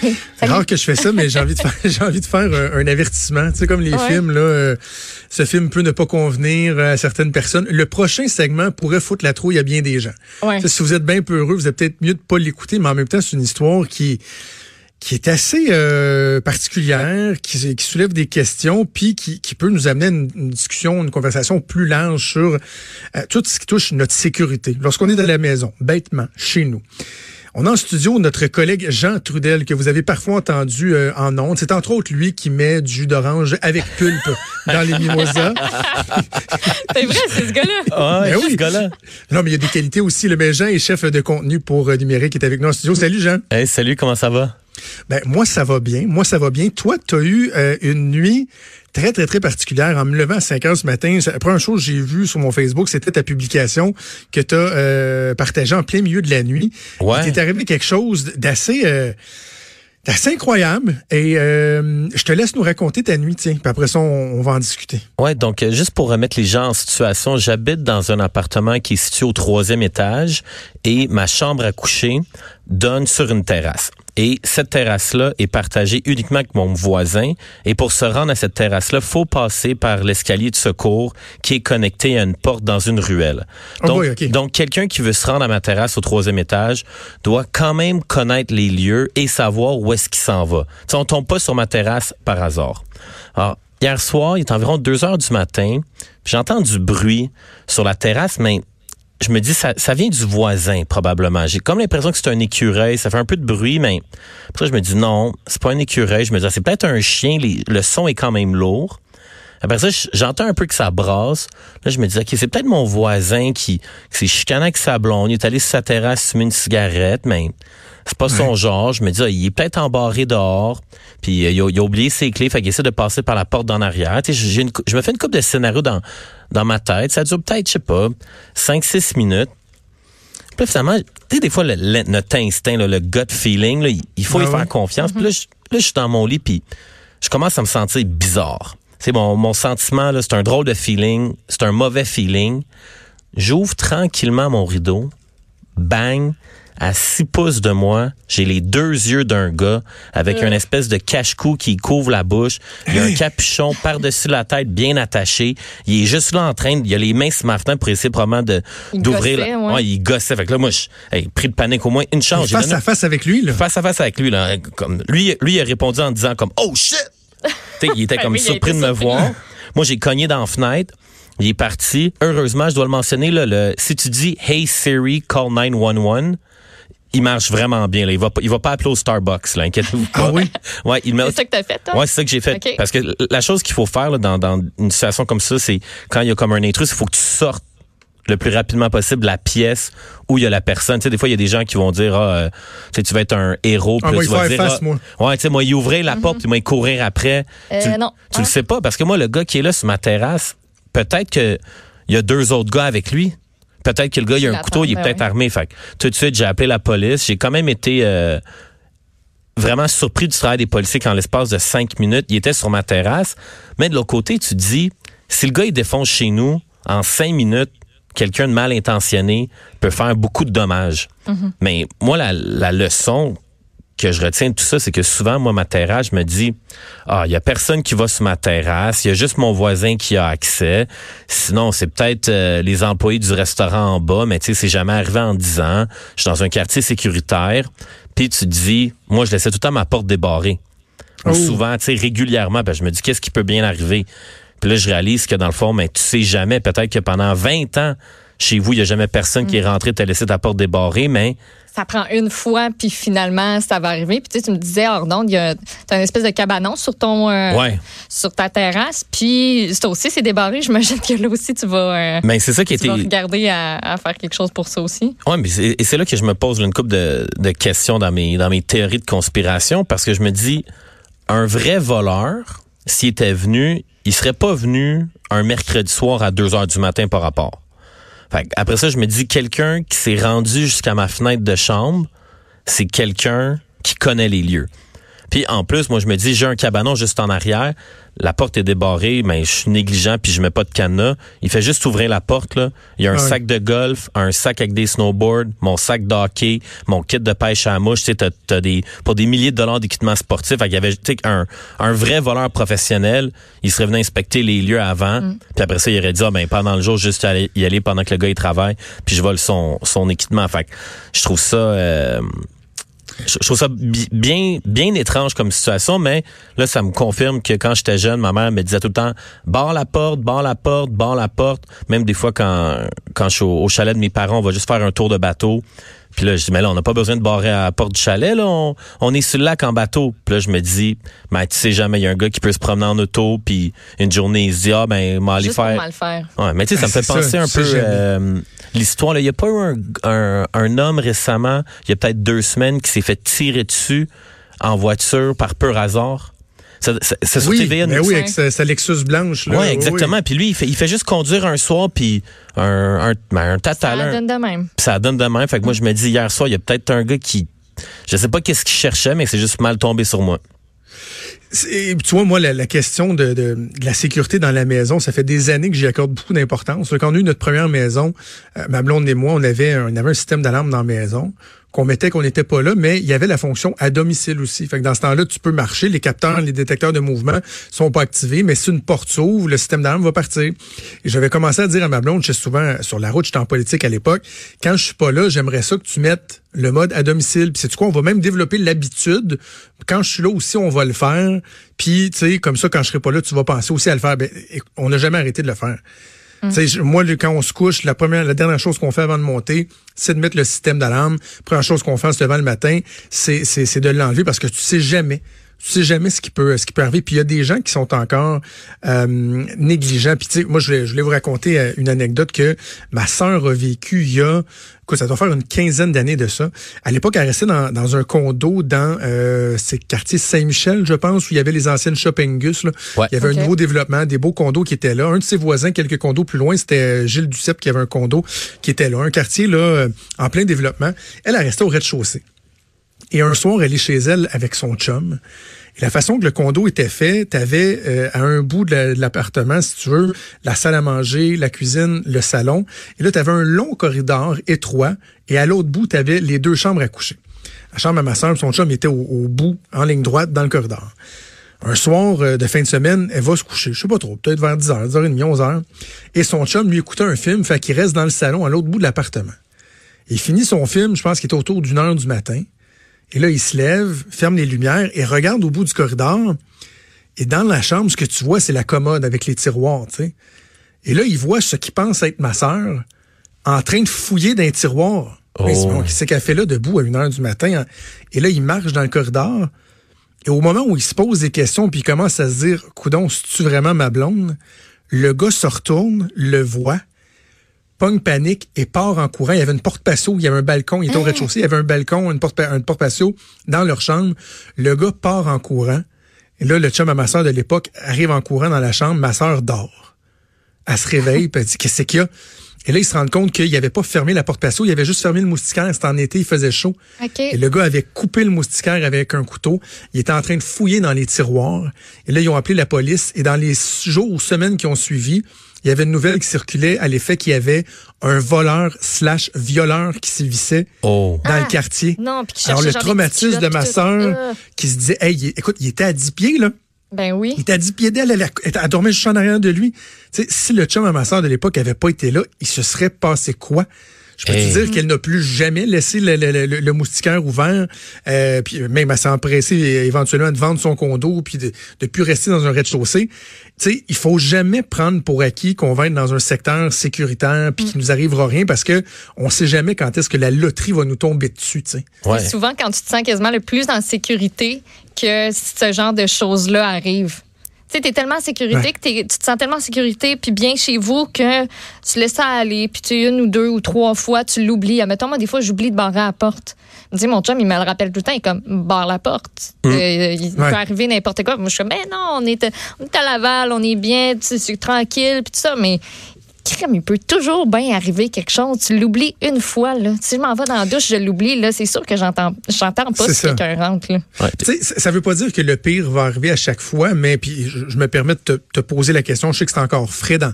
C'est rare que je fais ça, mais j'ai envie de faire, j'ai envie de faire un, avertissement. Tu sais, comme les films, là, euh, ce film peut ne pas convenir à certaines personnes. Le prochain segment pourrait foutre la trouille à bien des gens. Si vous êtes bien peureux, vous êtes peut-être mieux de pas l'écouter, mais en même temps, c'est une histoire qui qui est assez euh, particulière, qui, qui, soulève des questions, puis qui, qui peut nous amener à une, discussion, une conversation plus large sur euh, tout ce qui touche notre sécurité. Lorsqu'on est dans la maison, bêtement, chez nous. On a en studio notre collègue Jean Trudel, que vous avez parfois entendu euh, en ondes. C'est entre autres lui qui met du jus d'orange avec pulpe dans les mimosas. c'est vrai, c'est ce gars-là. Ah, ben oui. ce gars-là. Non, mais il y a des qualités aussi. Le Jean est chef de contenu pour euh, Numérique, qui est avec nous en studio. Salut Jean. Hey, salut, comment ça va? Ben, moi, ça va bien. Moi, ça va bien. Toi, tu as eu euh, une nuit très, très, très particulière. En me levant à 5 heures ce matin, la première chose que j'ai vue sur mon Facebook, c'était ta publication que tu as euh, partagée en plein milieu de la nuit. Ouais. Il t'est arrivé quelque chose d'assez... Euh, incroyable. Et euh, je te laisse nous raconter ta nuit, tiens. Puis après ça, on, va en discuter. Ouais, donc euh, juste pour remettre les gens en situation, j'habite dans un appartement qui est situé au troisième étage et ma chambre à coucher donne sur une terrasse. Et cette terrasse-là est partagée uniquement avec mon voisin. Et pour se rendre à cette terrasse-là, faut passer par l'escalier de secours qui est connecté à une porte dans une ruelle. Oh donc, donc quelqu'un qui veut se rendre à ma terrasse au troisième étage doit quand même connaître les lieux et savoir où est-ce qu'il s'en va. T'sais, on tombe pas sur ma terrasse par hasard. Alors, hier soir, il est environ 2 heures du matin. J'entends du bruit sur la terrasse, mais je me dis ça, ça vient du voisin probablement. J'ai comme l'impression que c'est un écureuil, ça fait un peu de bruit, mais après je me dis non, c'est pas un écureuil. Je me dis ah, c'est peut-être un chien. le son est quand même lourd. Après ça, j'entends un peu que ça brasse. Là, je me dis, OK, c'est peut-être mon voisin qui, qui s'est chicané avec sa blonde. Il est allé sur sa terrasse fumer une cigarette, mais c'est pas son genre. Je me dis, ah, il est peut-être embarré dehors. Puis euh, il, a, oublié ses clés, fait qu'il essaie de passer par la porte d'en arrière. Tu sais, je me fais une coupe de scénarios dans, dans ma tête. Ça dure peut-être, je sais pas, 5-6 minutes. Puis finalement, tu sais, des fois, notre instinct, le gut feeling, il faut y faire confiance. Puis là, je, là, je suis dans mon lit, puis je commence à me sentir bizarre. C'est mon, mon sentiment, là, c'est un drôle de feeling, c'est un mauvais feeling. J'ouvre tranquillement mon rideau, bang, à six pouces de moi, j'ai les deux yeux d'un gars avec une espèce de cache-cou qui couvre la bouche. Il y a un capuchon par-dessus la tête bien attaché. Il est juste là en train, il a les mains ce matin pour essayer probablement de d'ouvrir. La... Ouais. il gossait. Fait que là, moi, je, pris de panique au moins une chance. Face à face avec lui, là. Face à face avec lui, là. Comme, lui, lui, il a répondu en disant comme, oh shit! il était comme surpris de me voir. Moi, j'ai cogné dans la fenêtre. Il est parti. Heureusement, je dois le mentionner, là, le, si tu dis Hey Siri, call 911, il marche vraiment bien. Là. Il va il va pas appeler au Starbucks, là, inquiétez-vous pas. Ah oui? Ouais, il c'est ça que t'as fait, toi? Ouais, c'est ça que j'ai fait. Parce que la chose qu'il faut faire là, dans, dans une situation comme ça, c'est quand il y a comme un intrus, il faut que tu sortes le plus rapidement possible la pièce où il y a la personne. Tu sais, des fois, il y a des gens qui vont dire, ah, euh, tu, vas être un héros. Ah, moi, tu vas dire, face, ah, moi. Ouais, tu sais, moi, il ouvrait la porte, puis moi, il courir après. Euh, tu, non. Tu le sais pas, parce que moi, le gars qui est là sur ma terrasse, peut-être que il y a deux autres gars avec lui. Peut-être que le gars, il a un couteau, il est ben peut-être armé. Fait tout de suite, j'ai appelé la police. J'ai quand même été euh, vraiment surpris du travail des policiers quand, l'espace de cinq minutes, il était sur ma terrasse. Mais de l'autre côté, tu te dis, si le gars, il défonce chez nous, en cinq minutes, quelqu'un de mal intentionné peut faire beaucoup de dommages. Mm-hmm. Mais moi, la, la leçon que je retiens de tout ça, c'est que souvent, moi, ma terrasse, je me dis, ah, il y a personne qui va sur ma terrasse, il y a juste mon voisin qui a accès. Sinon, c'est peut-être euh, les employés du restaurant en bas, mais tu sais, c'est jamais arrivé en 10 ans. Je suis dans un quartier sécuritaire, puis tu te dis, moi, je laissais tout le temps ma porte débarrée. Oh. Souvent, tu sais, régulièrement, ben, je me dis, qu'est-ce qui peut bien arriver? Puis là, je réalise que dans le fond, mais tu sais jamais, peut-être que pendant 20 ans, chez vous, il n'y a jamais personne qui est mm. rentré t'a laissé ta porte débarrée, mais ça prend une fois, puis finalement, ça va arriver. Puis tu, sais, tu me disais, Ordon, il y a une espèce de cabanon sur ton euh, sur ta terrasse. Puis ça aussi, c'est débarré. J'imagine que là aussi, tu vas, euh, mais c'est ça qui tu vas regarder à, faire quelque chose pour ça aussi. Oui, mais c'est, et c'est là que je me pose une couple de, de questions dans mes, dans mes théories de conspiration, parce que je me dis, un vrai voleur, s'il était venu, il serait pas venu un mercredi soir à 2 heures du matin par rapport après ça, je me dis, quelqu'un qui s'est rendu jusqu'à ma fenêtre de chambre, c'est quelqu'un qui connaît les lieux. Puis en plus, moi, je me dis, j'ai un cabanon juste en arrière. La porte est débarrée, mais je suis négligent puis je mets pas de cadenas. Il fait juste ouvrir la porte là. Il y a un sac de golf, un sac avec des snowboards, mon sac d'hockey, mon kit de pêche à la mouche. Tu sais, t'as, des pour des milliers de dollars d'équipement sportif. il y avait un, un vrai voleur professionnel. Il serait venu inspecter les lieux avant. Mm. Puis après ça, il aurait dit ah, ben pendant le jour, juste y aller pendant que le gars il travaille. Puis je vole son son équipement. Fait je trouve ça. Euh, je, trouve ça bien bien étrange comme situation, mais là, ça me confirme que quand j'étais jeune, ma mère me disait tout le temps barre la porte, barre la porte, barre la porte. Même des fois quand quand je suis au, chalet de mes parents, on va juste faire un tour de bateau. Puis là, je dis, mais là, on n'a pas besoin de barrer à la porte du chalet, là. On, est sur le lac en bateau. Puis là, je me dis, mais tu sais jamais, il y a un gars qui peut se promener en auto, puis une journée, il se dit, ah, ben, m'a aller faire. Mal faire. Ouais, mais tu sais, ça me fait penser un peu euh, l'histoire. Il n'y a pas eu un, un, homme récemment, il y a peut-être deux semaines, qui s'est fait tirer dessus en voiture par pur hasard. C'est oui, mais oui, avec sa, Lexus blanche. Là. Ouais, exactement. Puis lui, il fait, il fait juste conduire un soir, puis un, un, ben, un Ça donne de même. ça donne de même. Fait que moi, je me dis, hier soir, il y a peut-être un gars qui... Je sais pas qu'est-ce qu'il cherchait, mais c'est juste mal tombé sur moi. Tu vois, moi, la, question de, de, la sécurité dans la maison, ça fait des années que j'y accorde beaucoup d'importance. Quand on a eu notre première maison, euh, ma blonde et moi, on avait, un, on avait un système d'alarme dans la maison qu'on mettait qu'on n'était pas là, mais il y avait la fonction à domicile aussi. Fait que dans ce temps-là, tu peux marcher, les capteurs, les détecteurs de mouvement sont pas activés, mais si une porte s'ouvre, le système d'alarme va partir. Et j'avais commencé à dire à ma blonde, je suis souvent sur la route, j'étais en politique à l'époque, quand je suis pas là, j'aimerais ça que tu mettes le mode à domicile. Puis c'est quoi, on va même développer l'habitude. Quand je suis là aussi, on va le faire. Puis tu sais, comme ça, quand je serai pas là, tu vas penser aussi à le faire. Ben, on n'a jamais arrêté de le faire. Mm. Moi, quand on se couche, la première, la dernière chose qu'on fait avant de monter, c'est de mettre le système d'alarme. Première chose qu'on fait en se levant le matin, c'est de l'enlever parce que tu sais jamais tu sais jamais ce qui peut ce qui peut arriver. Puis il y a des gens qui sont encore euh, négligents. Puis tu sais moi je voulais, je voulais vous raconter euh, une anecdote que ma sœur a vécu il y a quoi ça doit faire une quinzaine d'années de ça. À l'époque elle restait dans, dans un condo dans euh, ces quartiers Saint-Michel je pense où il y avait les anciennes shopping Gus là. il y avait un nouveau développement des beaux condos qui étaient là. Un de ses voisins quelques condos plus loin c'était euh, Gilles Duceppe qui avait un condo qui était là. Un quartier là en plein développement. Elle a resté au rez-de-chaussée et un soir, elle est chez elle avec son chum. Et la façon que le condo était fait, tu avais euh, à un bout de l'appartement, si tu veux, la salle à manger, la cuisine, le salon. Et là, tu avais un long corridor étroit. Et à l'autre bout, tu avais les deux chambres à coucher. La chambre à ma soeur, son chum était au, bout, en ligne droite, dans le corridor. Un soir euh, de fin de semaine, elle va se coucher. Je sais pas trop, peut-être vers 10h, 10h30, 11h. Et son chum lui écoutait un film, fait qu'il reste dans le salon à l'autre bout de l'appartement. Il finit son film, je pense qu'il était autour d'une heure du matin. Et là, il se lève, ferme les lumières et regarde au bout du corridor. Et dans la chambre, ce que tu vois, c'est la commode avec les tiroirs, tu sais. Et là, il voit ce qu'il pense être ma sœur en train de fouiller dans les tiroirs. Oh. Qu'est-ce qu'elle fait là debout à une heure du matin? Et là, il marche dans le corridor. Et au moment où il se pose des questions, puis il commence à se dire, coudon, c'est-tu vraiment ma blonde? Le gars se retourne, le voit, pogne panique et part en courant. Il y avait une porte patio, il y avait un balcon, il était au ah. rez-de-chaussée, il y avait un balcon, une porte, une porte patio dans leur chambre. Le gars part en courant. Et là, le chum à ma soeur de l'époque arrive en courant dans la chambre. Ma soeur dort. Elle se réveille, puis elle dit, qu'est-ce qu'il y a? Et là, il se rend compte qu'il n'avait pas fermé la porte patio, il avait juste fermé le moustiquaire. C'était en été, il faisait chaud. Et le gars avait coupé le moustiquaire avec un couteau. Il était en train de fouiller dans les tiroirs. Et là, ils ont appelé la police. Et dans les jours ou semaines qui ont suivi, il y avait une nouvelle qui circulait à l'effet qu'il y avait un voleur slash violeur qui sévissait oh. dans le ah, quartier. Non, Alors le traumatisme de ma sœur qui se disait, hey, écoute, il était à 10 pieds, là. Ben oui. Il était à 10 pieds d'elle, elle, elle, dormait juste en arrière de lui. sais, si le chum à ma soeur de l'époque avait pas été là, il se serait passé quoi? Je peux te dire qu'elle n'a plus jamais laissé le, le, le, moustiquaire ouvert, euh, puis même elle s'est empressée éventuellement de vendre son condo, puis de ne plus rester dans un rez-de-chaussée. Tu sais, il faut jamais prendre pour acquis qu'on va être dans un secteur sécuritaire puis qu'il nous arrivera rien parce que on sait jamais quand est-ce que la loterie va nous tomber dessus. Tu sais. Souvent quand tu te sens quasiment le plus en sécurité que ce genre de choses-là arrivent. Tu sais, t'es tellement en sécurité que tu te sens tellement en sécurité puis bien chez vous que tu laisses ça aller puis tu une ou deux ou trois fois tu l'oublies. Admettons, moi, des fois, j'oublie de barrer la porte. Je dis, mon chum, il me le rappelle tout le temps. Il est comme, barre la porte. Mmh. Euh, il peut arriver n'importe quoi. Moi, je suis comme, mais non, on est, on est à Laval, on est bien, c'est tranquille puis tout ça. Mais crème, il peut toujours bien arriver quelque chose. Tu l'oublies une fois, là. Si je m'en vais dans la douche, je l'oublie, là, c'est sûr que j'entends, j'entends pas si quelqu'un rentre, là. Ouais. Ça veut pas dire que le pire va arriver à chaque fois, mais puis je, me permets de te, te, poser la question. Je sais que c'est encore frais dans,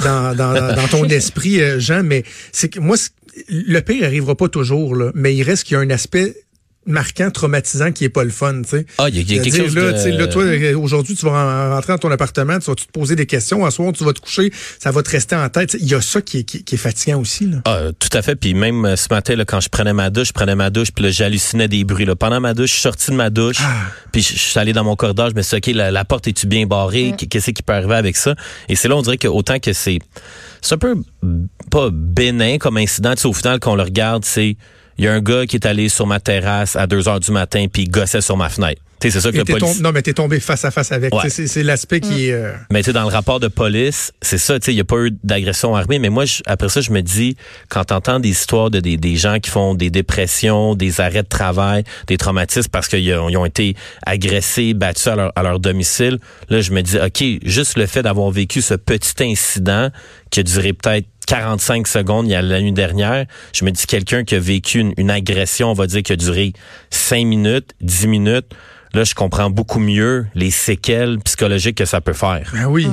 dans, dans, dans ton esprit, euh, Jean, mais c'est que moi, le pire arrivera pas toujours, là, mais il reste qu'il y a un aspect marquant, traumatisant qui est pas le fun, tu sais. Ah, il y a, quelque chose là, de... là, toi, aujourd'hui, tu vas rentrer dans ton appartement, tu vas te poser des questions, un soir, tu vas te coucher, ça va te rester en tête. Il y a ça qui est, qui, est fatigant aussi, là. Ah, tout à fait. Puis même euh, ce matin, là, quand je prenais ma douche, je prenais ma douche, puis là, j'hallucinais des bruits. Là. Pendant ma douche, je suis sorti de ma douche, ah. puis je, suis allé dans mon corridor, je me suis dit, OK, la, porte est-tu bien barrée? Qu'est-ce qui peut arriver avec ça? Et c'est là, on dirait que autant que c'est... C'est un peu pas bénin comme incident, tu sais, au final, qu'on le regarde, c'est il y a un gars qui est allé sur ma terrasse à 2 heures du matin puis il gossait sur ma fenêtre. C'est ça que le police... Non, mais t'es tombé face à face avec. C'est l'aspect qui est. Euh... Mais dans le rapport de police, c'est ça. Il n'y a pas eu d'agression armée. Mais moi, après ça, je me dis, quand t'entends des histoires de des, des, gens qui font des dépressions, des arrêts de travail, des traumatismes parce qu'ils ont, ont, été agressés, battus à leur, à leur domicile, là, je me dis, OK, juste le fait d'avoir vécu ce petit incident qui a duré peut-être 45 secondes il y a la nuit dernière. Je me dis quelqu'un qui a vécu une, agression, on va dire, qui a duré 5 minutes, 10 minutes. Là, je comprends beaucoup mieux les séquelles psychologiques que ça peut faire. Ben oui.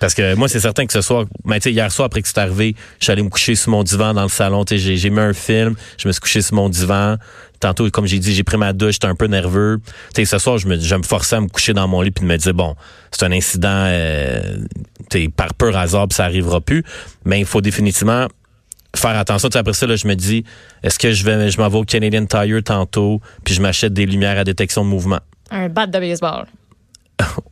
Parce que moi, c'est certain que ce soir, ben, hier soir, après que c'est arrivé, je suis allé me coucher sur mon divan dans le salon. J'ai, j'ai mis un film, je me suis couché sur mon divan. Tantôt, comme j'ai dit, j'ai pris ma douche, j'étais un peu nerveux. sais, ce soir, je me, je me forçais à me coucher dans mon lit puis de me dire, bon, c'est un incident euh, par pur hasard, puis ça arrivera plus. Mais il faut définitivement faire attention. après ça, là, je me dis, est-ce que je vais, je m'en vais au Canadian Tire tantôt, puis je m'achète des lumières à détection de mouvement? Un bat de baseball.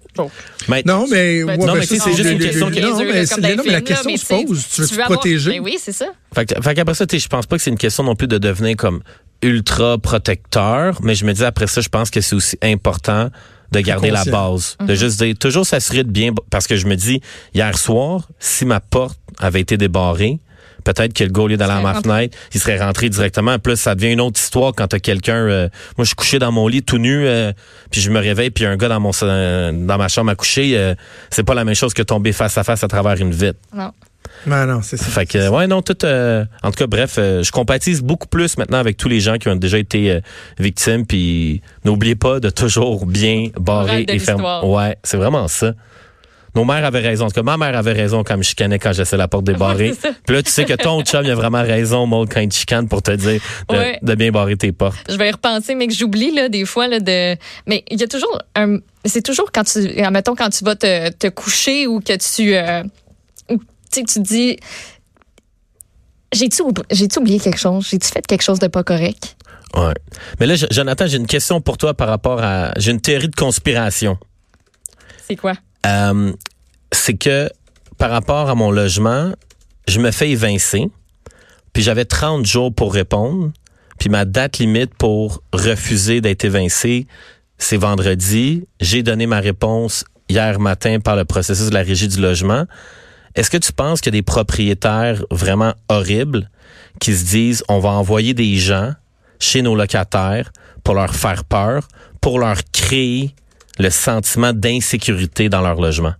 non, mais, ben, non, mais c'est juste une question qui non, mais, non, mais la question se pose. Tu veux te protéger? Ben oui, c'est ça. Fait, qu'après ça, je pense pas que c'est une question non plus de devenir comme ultra protecteur, mais je me dis après ça, je pense que c'est aussi important de garder la base. De mhm. juste dire, toujours s'assurer de bien, parce que je me dis, hier soir, si ma porte avait été débarrée, peut-être que le gars, au lieu d'aller à ma fenêtre, il serait rentré directement. Plus, ça devient une autre histoire quand t'as quelqu'un... Euh, moi, je suis couché dans mon lit tout nu, euh, puis je me réveille, puis un gars dans mon euh, dans ma chambre à coucher. c'est pas la même chose que tomber face à face à travers une vitre. Non. Ben non, c'est ça. Fait que, ouais, non, tout. en tout cas, bref, je compatise beaucoup plus maintenant avec tous les gens qui ont déjà été victimes. Puis n'oubliez pas de toujours bien barrer et fermer. Ouais, c'est vraiment ça. Nos mères avaient raison. En tout cas, ma mère avait raison quand me chicanait quand j'essaie la porte débarrée. Puis là, tu sais que ton chum, il a vraiment raison, Maud, quand il te chicane pour te dire de, bien barrer tes portes. Je vais y repenser, mais que j'oublie, là, des fois, là, de. Mais il y a toujours un. C'est toujours quand tu. Mettons, quand tu vas te, te coucher ou que tu. Euh, tu sais, tu dis. J'ai-tu oublié quelque chose? J'ai-tu fait quelque chose de pas correct? Ouais. Mais là, Jonathan, j'ai une question pour toi par rapport à. J'ai une théorie de conspiration. C'est quoi? Euh, c'est que par rapport à mon logement, je me fais évincer, puis j'avais 30 jours pour répondre, puis ma date limite pour refuser d'être évincé, c'est vendredi. J'ai donné ma réponse hier matin par le processus de la régie du logement. Est-ce que tu penses qu'il y a des propriétaires vraiment horribles qui se disent on va envoyer des gens chez nos locataires pour leur faire peur, pour leur créer le sentiment d'insécurité dans leur logement?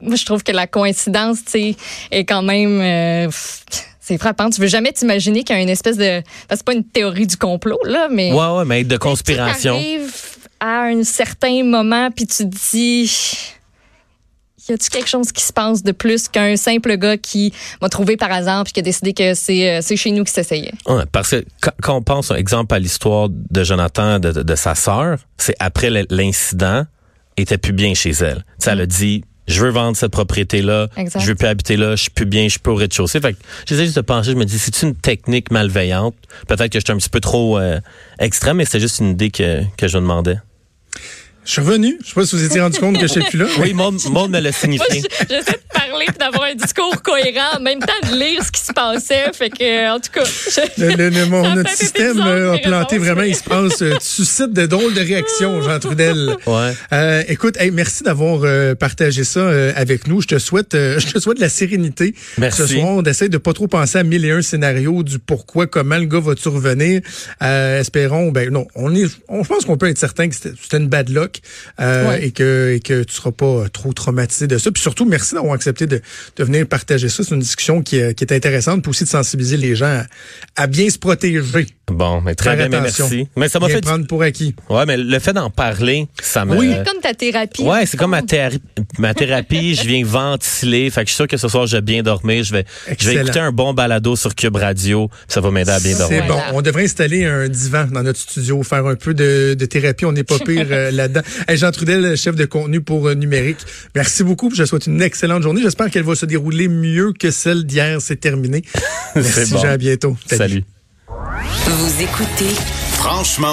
moi, je trouve que la coïncidence, est quand même. Euh, c'est frappant. Tu veux jamais t'imaginer qu'il y a une espèce de. C'est pas une théorie du complot, là, mais. Ouais, ouais, mais de conspiration. Tu à un certain moment, puis tu te dis y a-tu quelque chose qui se passe de plus qu'un simple gars qui m'a trouvé par hasard puis qui a décidé que c'est euh, c'est chez nous qui s'essayait? Ouais, parce que quand, on pense, exemple, à l'histoire de Jonathan, de, de, sa sœur, c'est après l'incident, était plus bien chez elle. sais, elle a dit, je veux vendre cette propriété-là, je veux plus habiter là, je suis plus bien, je suis plus au rez-de-chaussée. Fait que j'essaie juste de penser, je me dis, c'est une technique malveillante. Peut-être que j'étais un petit peu trop euh, extrême, mais c'est juste une idée que, que je demandais. Je suis revenu. Je sais pas si vous étiez rendu compte que je suis plus là. Oui, monde me l'a signifié. J'essaie de parler et d'avoir un discours cohérent en même temps de lire ce qui se passait. Fait que, en tout cas. notre système a planté vraiment, il se passe. Euh, tu suscites de drôles de réactions, Jean Trudel. Ouais. Euh, écoute, merci d'avoir euh, partagé ça avec nous. Je te souhaite, je te souhaite de la sérénité. Merci. Ce soir, on essaie de pas trop penser à mille et un scénarios du pourquoi, comment le gars va-tu revenir. espérons, ben non, on est, on pense qu'on peut être certain que c'était une bad luck euh, et que et que tu seras pas trop traumatisé de ça. Puis surtout, merci d'avoir accepté de, de venir partager ça. C'est une discussion qui, qui est intéressante, pour aussi de sensibiliser les gens à, bien se protéger. Bon, mais très bien, merci. Mais ça m'a fait prendre pour acquis. Ouais, mais le fait d'en parler, ça me. Oui, c'est comme ta thérapie. Ouais, c'est comme ma, ma thérapie. je viens ventiler. Fait que je suis sûr que ce soir, je vais bien dormir. Je vais, je vais écouter un bon balado sur Cube Radio. Ça va m'aider à bien dormir. C'est bon. On devrait installer un divan dans notre studio, faire un peu de, de thérapie. On n'est pas pire euh, là-dedans. Jean Trudel, chef de contenu pour euh, Numérique. Merci beaucoup. Je souhaite une excellente journée. J'espère qu'elle va se dérouler mieux que celle d'hier. C'est terminé. Merci, Jean. À bientôt. Salut. Vous écoutez. Franchement